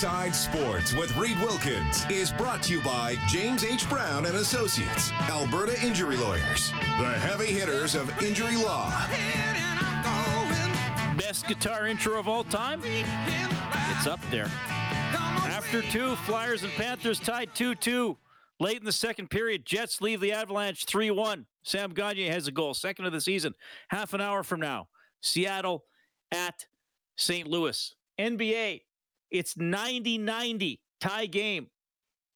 Inside Sports with Reed Wilkins is brought to you by James H. Brown and Associates, Alberta Injury Lawyers, the heavy hitters of injury law. Best guitar intro of all time? It's up there. After two, Flyers and Panthers tied 2 2. Late in the second period, Jets leave the Avalanche 3 1. Sam Gagner has a goal, second of the season. Half an hour from now, Seattle at St. Louis. NBA, it's 90 90, tie game.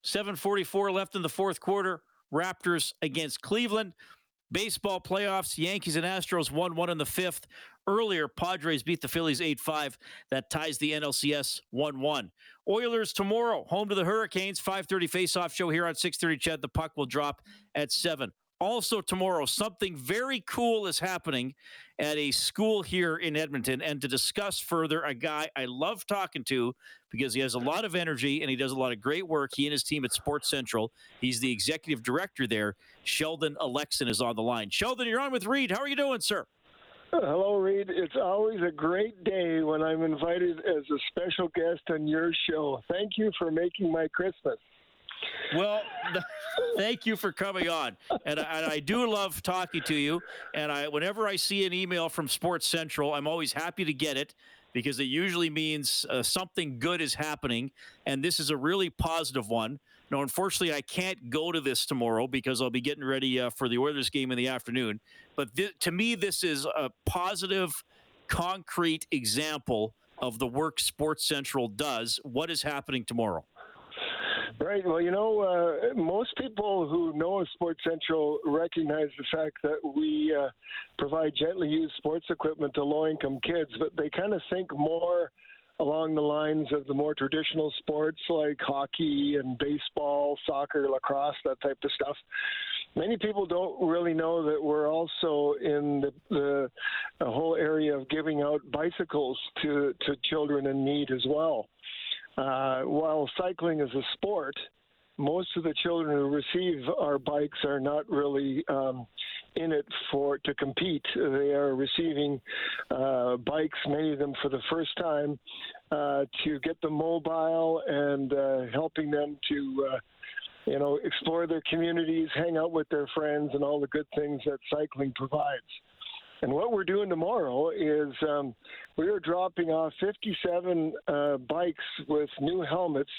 744 left in the fourth quarter. Raptors against Cleveland. Baseball playoffs, Yankees and Astros 1 1 in the fifth. Earlier, Padres beat the Phillies 8 5. That ties the NLCS 1 1. Oilers tomorrow, home to the Hurricanes. 5:30 face-off show here on 6:30. CHED, the puck will drop at seven. Also tomorrow, something very cool is happening at a school here in Edmonton. And to discuss further, a guy I love talking to because he has a lot of energy and he does a lot of great work. He and his team at Sports Central. He's the executive director there. Sheldon Oleksyn is on the line. Sheldon, you're on with Reed. How are you doing, sir? Hello, Reed. It's always a great day when I'm invited as a special guest on your show. Thank you for making my Christmas. Well, thank you for coming on, and I, and I, do love talking to you. And I, whenever I see an email from Sports Central, I'm always happy to get it because it usually means uh, something good is happening, and this is a really positive one. Now, unfortunately, I can't go to this tomorrow because I'll be getting ready uh, for the Oilers game in the afternoon. But th- to me, this is a positive, concrete example of the work Sports Central does. What is happening tomorrow? Right. Well, you know, uh, most people who know Sports Central recognize the fact that we uh, provide gently used sports equipment to low income kids, but they kind of think more along the lines of the more traditional sports like hockey and baseball, soccer, lacrosse, that type of stuff. Many people don't really know that we're also in the, the, the whole area of giving out bicycles to, to children in need as well. Uh, while cycling is a sport, most of the children who receive our bikes are not really um, in it for to compete. They are receiving uh, bikes, many of them for the first time, uh, to get them mobile and uh, helping them to. Uh, you know, explore their communities, hang out with their friends, and all the good things that cycling provides. And what we're doing tomorrow is um, we are dropping off 57 uh, bikes with new helmets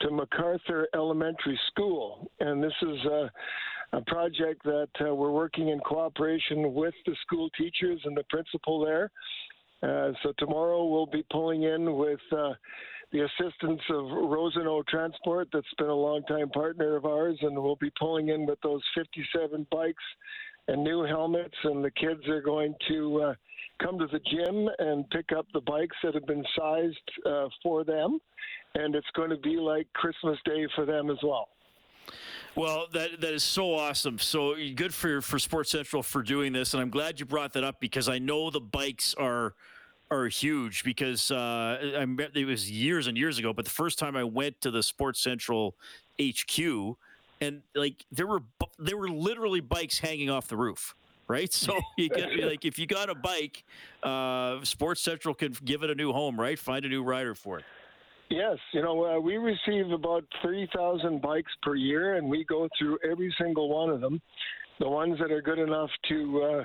to MacArthur Elementary School. And this is a, a project that uh, we're working in cooperation with the school teachers and the principal there. Uh, so tomorrow we'll be pulling in with uh, the assistance of Rosenau Transport, that's been a long-time partner of ours, and we'll be pulling in with those 57 bikes and new helmets, and the kids are going to uh, come to the gym and pick up the bikes that have been sized uh, for them, and it's going to be like Christmas Day for them as well. Well, that that is so awesome. So good for for Sports Central for doing this, and I'm glad you brought that up because I know the bikes are are huge. Because uh, I it was years and years ago, but the first time I went to the Sports Central HQ, and like there were there were literally bikes hanging off the roof right so you get like if you got a bike uh, sports central can give it a new home right find a new rider for it Yes, you know, uh, we receive about three thousand bikes per year, and we go through every single one of them. The ones that are good enough to uh,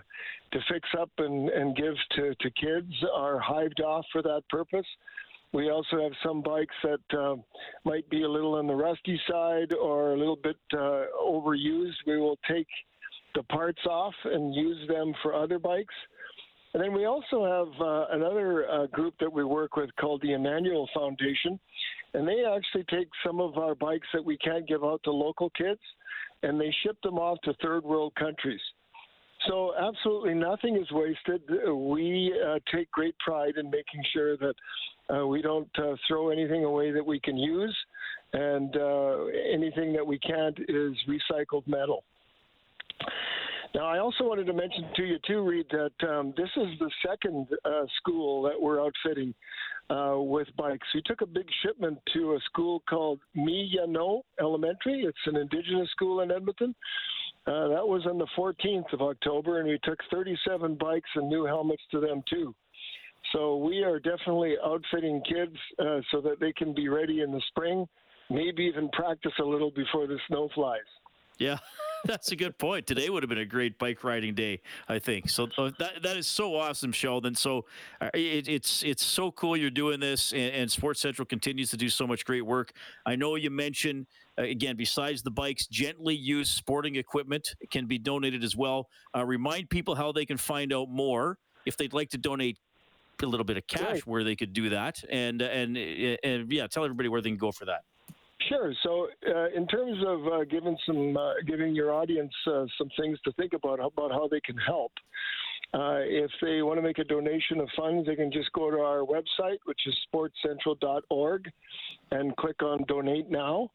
to fix up and, and give to, to kids are hived off for that purpose. We also have some bikes that uh, might be a little on the rusty side or a little bit uh, overused. We will take the parts off and use them for other bikes. And then we also have uh, another uh, group that we work with called the Emmanuel Foundation, and they actually take some of our bikes that we can't give out to local kids, and they ship them off to third world countries. So absolutely nothing is wasted. We uh, take great pride in making sure that uh, we don't uh, throw anything away that we can use, and uh, anything that we can't is recycled metal. Now, I also wanted to mention to you too, Reed, that um, this is the second uh, school that we're outfitting uh, with bikes. We took a big shipment to a school called Miyano Elementary. It's an Indigenous school in Edmonton. Uh, that was on the 14th of October, and we took 37 bikes and new helmets to them too. So we are definitely outfitting kids uh, so that they can be ready in the spring, maybe even practice a little before the snow flies. Yeah. That's a good point. Today would have been a great bike riding day, I think. So uh, that that is so awesome, Sheldon. So uh, it, it's it's so cool you're doing this, and, and, Sports Central continues to do so much great work. I know you mentioned uh, again, besides the bikes, gently used sporting equipment can be donated as well. Uh, remind people how they can find out more if they'd like to donate a little bit of cash, right. where they could do that, and and and yeah, tell everybody where they can go for that. Sure. So, uh, in terms of uh, giving some, uh, giving your audience uh, some things to think about about how they can help, uh, if they want to make a donation of funds, they can just go to our website, which is sportscentral.org, and click on Donate Now.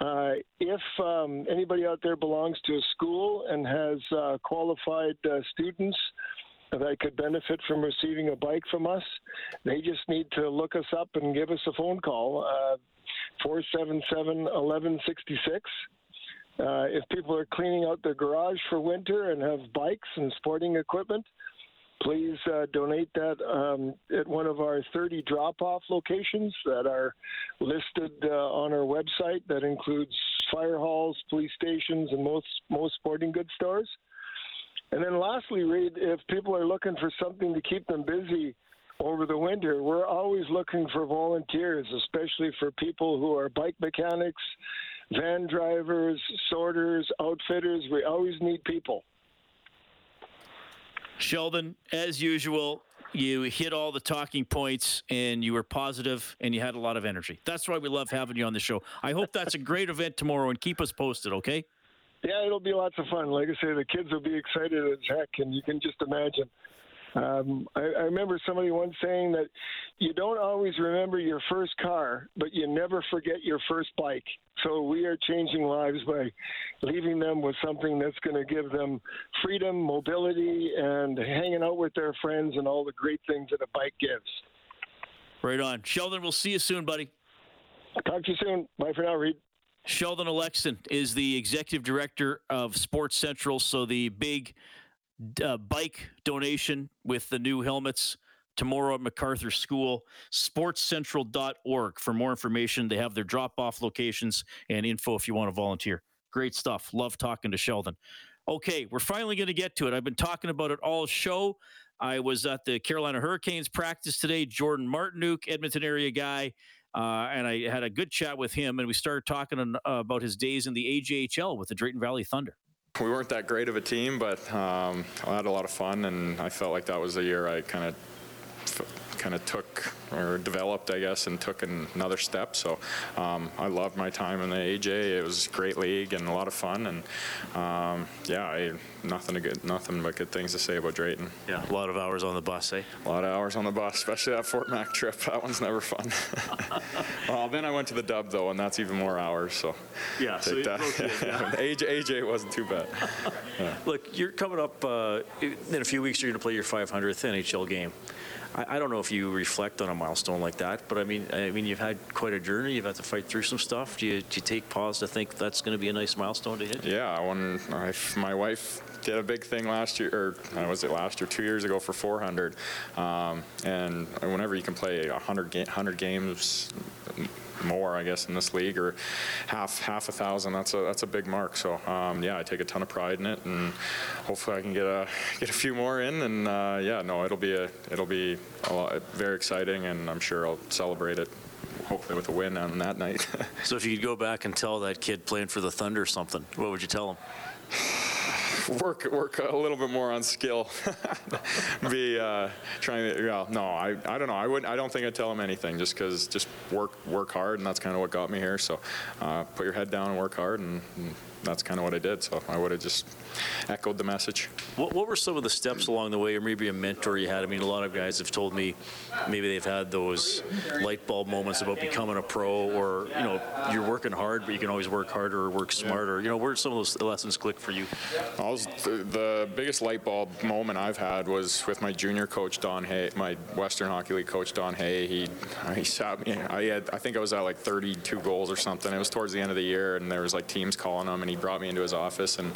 Uh, if um, anybody out there belongs to a school and has qualified students that could benefit from receiving a bike from us, they just need to look us up and give us a phone call. 477 1166. Uh, if people are cleaning out their garage for winter and have bikes and sporting equipment, please uh, donate that um, at one of our 30 drop off locations that are listed uh, on our website. That includes fire halls, police stations, and most, most sporting goods stores. And then, lastly, Reed, if people are looking for something to keep them busy over the winter, we're always looking for volunteers, especially for people who are bike mechanics, van drivers, sorters, outfitters. We always need people. Sheldon, as usual, you hit all the talking points and you were positive and you had a lot of energy. That's why we love having you on the show. I hope that's a great event tomorrow and keep us posted, okay? Yeah, it'll be lots of fun. Like I say, the kids will be excited as heck, and you can just imagine um, I, I remember somebody once saying that you don't always remember your first car, but you never forget your first bike. So we are changing lives by leaving them with something that's going to give them freedom, mobility, and hanging out with their friends and all the great things that a bike gives. Right on. Sheldon, we'll see you soon, buddy. Talk to you soon. Bye for now, Reed. Sheldon Oleksyn is the executive director of Sports Central. So the big uh, bike donation with the new helmets tomorrow at MacArthur School. SportsCentral.org for more information. They have their drop off locations and info if you want to volunteer. Great stuff. Love talking to Sheldon. Okay, we're finally going to get to it. I've been talking about it all show. I was at the Carolina Hurricanes practice today. Jordan Martinook, Edmonton area guy. Uh, and I had a good chat with him, and we started talking uh, about his days in the AJHL with the Drayton Valley Thunder. We weren't that great of a team, but um, I had a lot of fun, and I felt like that was the year I kind of kind of took or developed, I guess, and took an, another step. So um, I loved my time in the AJ. It was a great league and a lot of fun. And um, yeah, I, nothing good, nothing but good things to say about Drayton. Yeah, a lot of hours on the bus, eh? A lot of hours on the bus, especially that Fort Mac trip. That one's never fun. well, then I went to the Dub though, and that's even more hours. So yeah, so that. yeah. AJ, AJ wasn't too bad. Yeah. Look, you're coming up uh, in a few weeks. You're going to play your 500th NHL game. I, I, don't know if you reflect on a milestone like that, but I mean, I mean, you've had quite a journey. You've had to fight through some stuff. Do you, do you take pause to think that's going to be a nice milestone to hit? Yeah, I, my wife did a big thing last year, or uh, was it last year, two years ago for 400, um, and whenever you can play 100, ga- 100 games more, I guess, in this league, or half half a thousand. That's a that's a big mark. So um, yeah, I take a ton of pride in it, and hopefully I can get a get a few more in. And uh, yeah, no, it'll be a it'll be a lot, very exciting, and I'm sure I'll celebrate it hopefully with a win on that night. so if you could go back and tell that kid playing for the Thunder something, what would you tell him? work work a little bit more on skill. Be uh, trying to yeah no I, I don't know I wouldn't. I don't think I'd tell him anything just because just work work hard and that's kind of what got me here. So uh, put your head down and work hard and, and that's kind of what I did. So I would have just echoed the message. What, what were some of the steps along the way, or maybe a mentor you had? I mean, a lot of guys have told me maybe they've had those light bulb moments about becoming a pro, or you know, you're working hard, but you can always work harder or work smarter. You know, where did some of those lessons click for you? Was, the, the, biggest light bulb moment I've had was with my junior coach Don Hay, my Western Hockey League coach Don Hay. He he sat me. I had I think I was at like 32 goals or something. It was towards the end of the year, and there was like teams calling him, and he brought me into his office, and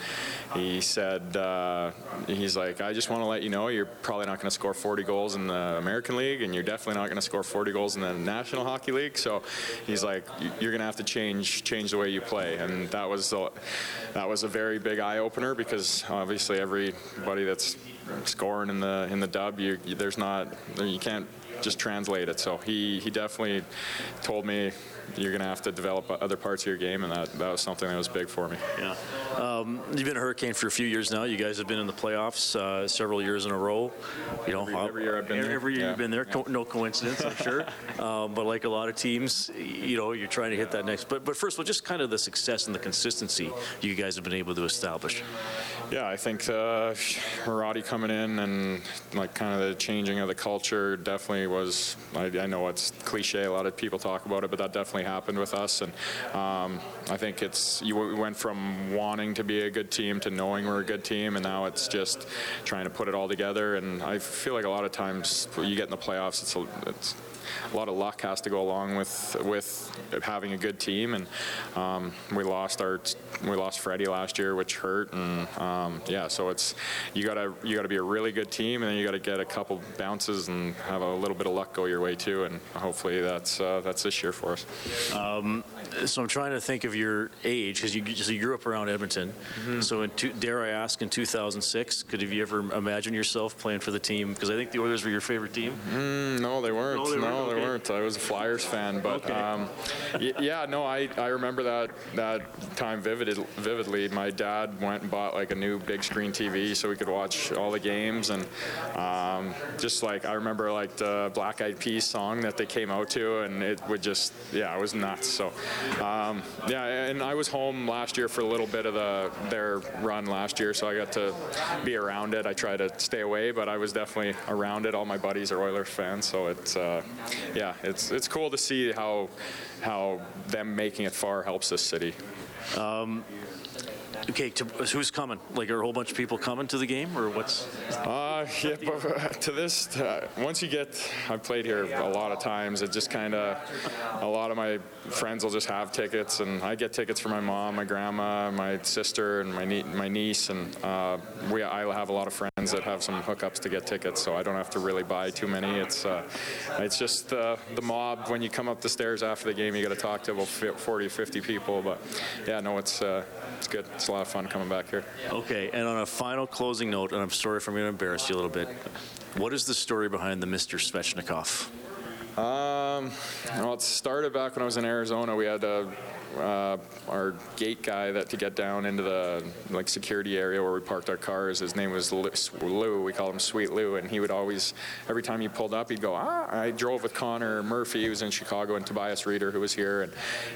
he said uh, he's like, I just want to let you know you're probably not going to score 40 goals in the American League, and you're definitely not going to score 40 goals in the National Hockey League. So he's like, you're going to have to change change the way you play, and that was the, that was a very big eye opener because obviously everybody that's scoring in the in the dub, you, there's not you can't just translate it. So he he definitely told me you're going to have to develop other parts of your game, and that, that was something that was big for me. Yeah. Um, you've been a Hurricane for a few years now. You guys have been in the playoffs uh, several years in a row. You know, every, every year I've been every, there. Every year yeah. you've been there. Yeah. no coincidence, I'm sure. um, but like a lot of teams, you know, you're trying to hit that next. But but first of all, just kind of the success and the consistency you guys have been able to establish. Yeah, I think uh, Maradi coming in and like kind of the changing of the culture definitely was. I, I, know it's cliche. A lot of people talk about it, but that definitely happened with us. And um, I think it's you we went from wanting to be a good team to knowing we're a good team, and now it's just trying to put it all together. And I feel like a lot of times you get in the playoffs, it's a, it's a lot of luck has to go along with with having a good team. And um, we lost our we lost Freddie last year, which hurt. And um, yeah, so it's you gotta you gotta be a really good team, and then you gotta get a couple bounces and have a little bit of luck go your way too. And hopefully that's uh, that's this year for us. Um, so I'm trying to think of your age because you, so you grew up around Edmonton. Mm-hmm. So in two, dare I ask, in 2006, could have you ever imagined yourself playing for the team? Because I think the Oilers were your favorite team. Mm, no, they weren't. No, they weren't. No, okay. they weren't. I was a Flyers fan, but okay. um, yeah, no, I, I remember that that time vivid, vividly. My dad went and bought like a new big screen TV so we could watch all the games, and um, just like I remember like the Black Eyed Peas song that they came out to, and it would just yeah, it was nuts. So um, yeah, and I was home last year for a little bit of the their run last year, so I got to be around it. I try to stay away, but I was definitely around it. All my buddies are Oilers fans, so it's uh, yeah, it's it's cool to see how how them making it far helps this city. Um, Okay, to, who's coming? Like, are a whole bunch of people coming to the game, or what's? Uh, yeah, but to this, uh, once you get, I've played here a lot of times. It just kind of, a lot of my friends will just have tickets, and I get tickets for my mom, my grandma, my sister, and my nie- my niece, and uh, we I have a lot of friends that have some hookups to get tickets, so I don't have to really buy too many. It's uh, it's just uh, the mob when you come up the stairs after the game, you got to talk to about 40 or 50 people, but yeah, no, it's uh, it's good. It's a lot of fun coming back here. Okay, and on a final closing note, and I'm sorry if I'm going to embarrass you a little bit, what is the story behind the Mr. Svechnikov? Um, well, it started back when I was in Arizona. We had a uh, our gate guy that to get down into the like security area where we parked our cars. His name was Lou. We called him Sweet Lou, and he would always every time he pulled up, he'd go ah. I drove with Connor Murphy, who was in Chicago, and Tobias Rieder, who was here, and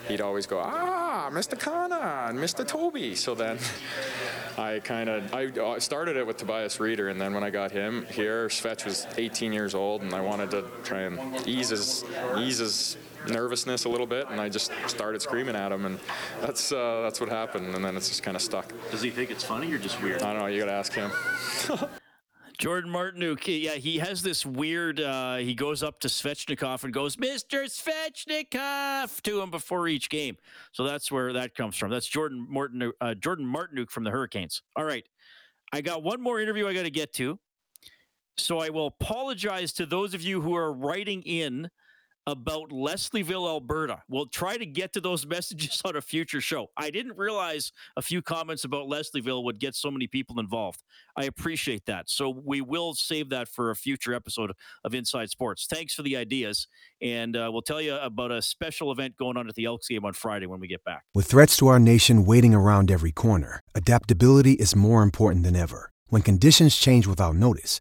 he'd always go ah, Mr. Connor and Mr. Toby. So then. I kind of I started it with Tobias Rieder, and then when I got him here, Svetch was 18 years old, and I wanted to try and ease his ease his nervousness a little bit, and I just started screaming at him, and that's uh, that's what happened, and then it's just kind of stuck. Does he think it's funny or just weird? I don't know. You got to ask him. Jordan Martinook, yeah, he has this weird. Uh, he goes up to Svechnikov and goes, "Mr. Svechnikov" to him before each game. So that's where that comes from. That's Jordan Martin, uh, Jordan Martinook from the Hurricanes. All right, I got one more interview I got to get to. So I will apologize to those of you who are writing in about Leslieville, Alberta. We'll try to get to those messages on a future show. I didn't realize a few comments about Leslieville would get so many people involved. I appreciate that. So we will save that for a future episode of Inside Sports. Thanks for the ideas. And uh, we'll tell you about a special event going on at the Elks game on Friday when we get back. With threats to our nation waiting around every corner, adaptability is more important than ever. When conditions change without notice,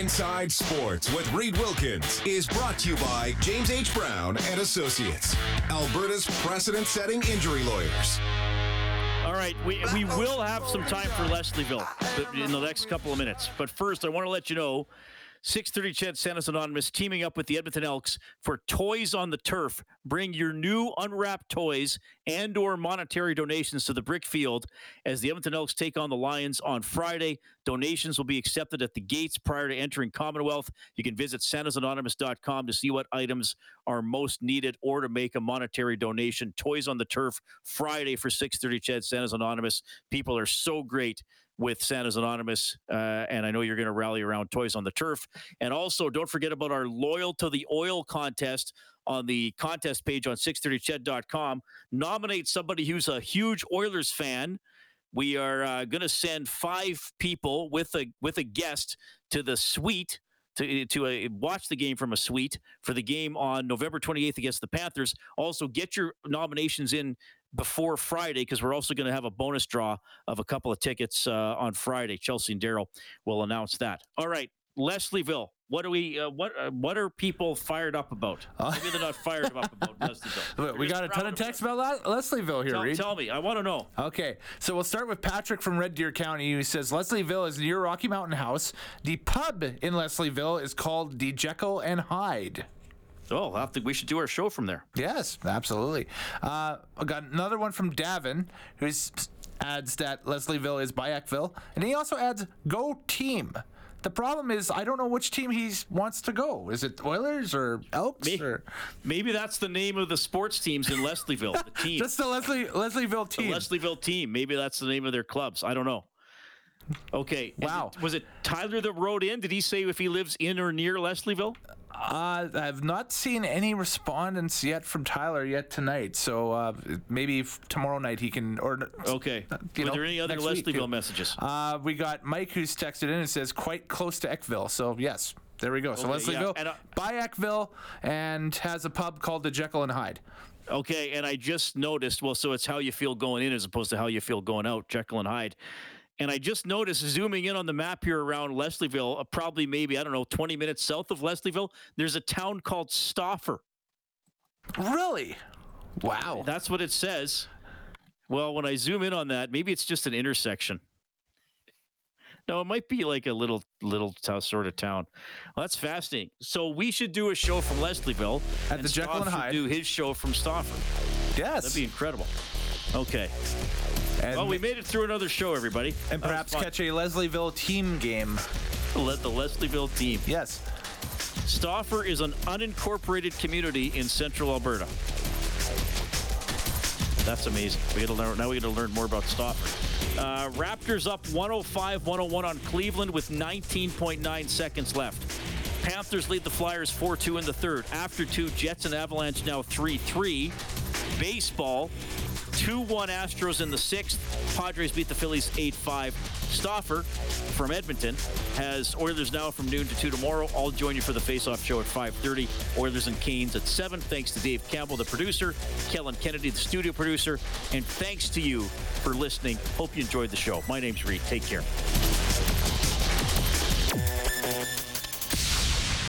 Inside Sports with Reed Wilkins is brought to you by James H. Brown and Associates, Alberta's precedent-setting injury lawyers. All right, we, we will have some time for Leslieville in the next couple of minutes. But first, I want to let you know 630 CHED Santa's Anonymous teaming up with the Edmonton Elks for Toys on the Turf. Bring your new unwrapped toys and or monetary donations to the brick field as the Edmonton Elks take on the Lions on Friday. Donations will be accepted at the gates prior to entering Commonwealth. You can visit santasanonymous.com to see what items are most needed or to make a monetary donation. Toys on the Turf Friday for 630 CHED Santa's Anonymous. People are so great with Santa's Anonymous. Uh, and I know you're going to rally around Toys on the Turf. And also, don't forget about our Loyal to the Oil contest on the contest page on 630ched.com. Nominate somebody who's a huge Oilers fan. We are uh, going to send five people with a with a guest to the suite to to uh, watch the game from a suite for the game on November 28th against the Panthers. Also, get your nominations in before Friday because we're also going to have a bonus draw of a couple of tickets uh, on Friday. Chelsea and Daryl will announce that. All right, Leslieville. What are we? Uh, what uh, What are people fired up about? Uh, Maybe they're not fired up about Leslieville. we got a ton of texts about Leslieville here. Tell, Reed. tell me. I want to know. Okay, so we'll start with Patrick from Red Deer County. Who says Leslieville is near Rocky Mountain House. The pub in Leslieville is called the Jekyll and Hyde. Oh, I think we should do our show from there. Yes, absolutely. Uh, I got another one from Davin, who adds that Leslieville is by Eckville, and he also adds "Go Team." The problem is, I don't know which team he wants to go. Is it Oilers or Elks? Maybe, or? maybe that's the name of the sports teams in Leslieville. The team. Just the Leslie Leslieville team. The Leslieville team. Maybe that's the name of their clubs. I don't know. Okay. Wow. It, was it Tyler that wrote in? Did he say if he lives in or near Leslieville? Uh, I've not seen any respondents yet from Tyler yet tonight. So uh, maybe tomorrow night he can. Or okay. Were know, there any other Leslieville messages? Uh, we got Mike who's texted in and says quite close to Eckville. So yes, there we go. So okay, Leslieville yeah. Uh, by Eckville and has a pub called the Jekyll and Hyde. Okay, and I just noticed. Well, so it's how you feel going in as opposed to how you feel going out. Jekyll and Hyde. And I just noticed zooming in on the map here around Leslieville, uh, probably maybe, I don't know, 20 minutes south of Leslieville, there's a town called Stauffer. Really? Wow. That's what it says. Well, when I zoom in on that, maybe it's just an intersection. No, it might be like a little little t- sort of town. Well, that's fascinating. So we should do a show from Leslieville at the Jekyll and Hyde. Do his show from Stauffer. Yes, that'd be incredible. Okay. And well, we made it through another show, everybody. And perhaps catch a Leslieville team game. Let the Leslieville team. Yes. Stauffer is an unincorporated community in central Alberta. That's amazing. We to learn, now we got to learn more about Stauffer. Uh, Raptors up 105 101 on Cleveland with 19.9 seconds left. Panthers lead the Flyers 4 2 in the third. After two, Jets and Avalanche now 3 3. Baseball 2 1 Astros in the sixth. Padres beat the Phillies 8 5. Stauffer from Edmonton has Oilers now from noon to 2 tomorrow. I'll join you for the face-off show at 5.30. Oilers and Canes at 7. Thanks to Dave Campbell, the producer, Kellen Kennedy, the studio producer, and thanks to you for listening. Hope you enjoyed the show. My name's Reed. Take care.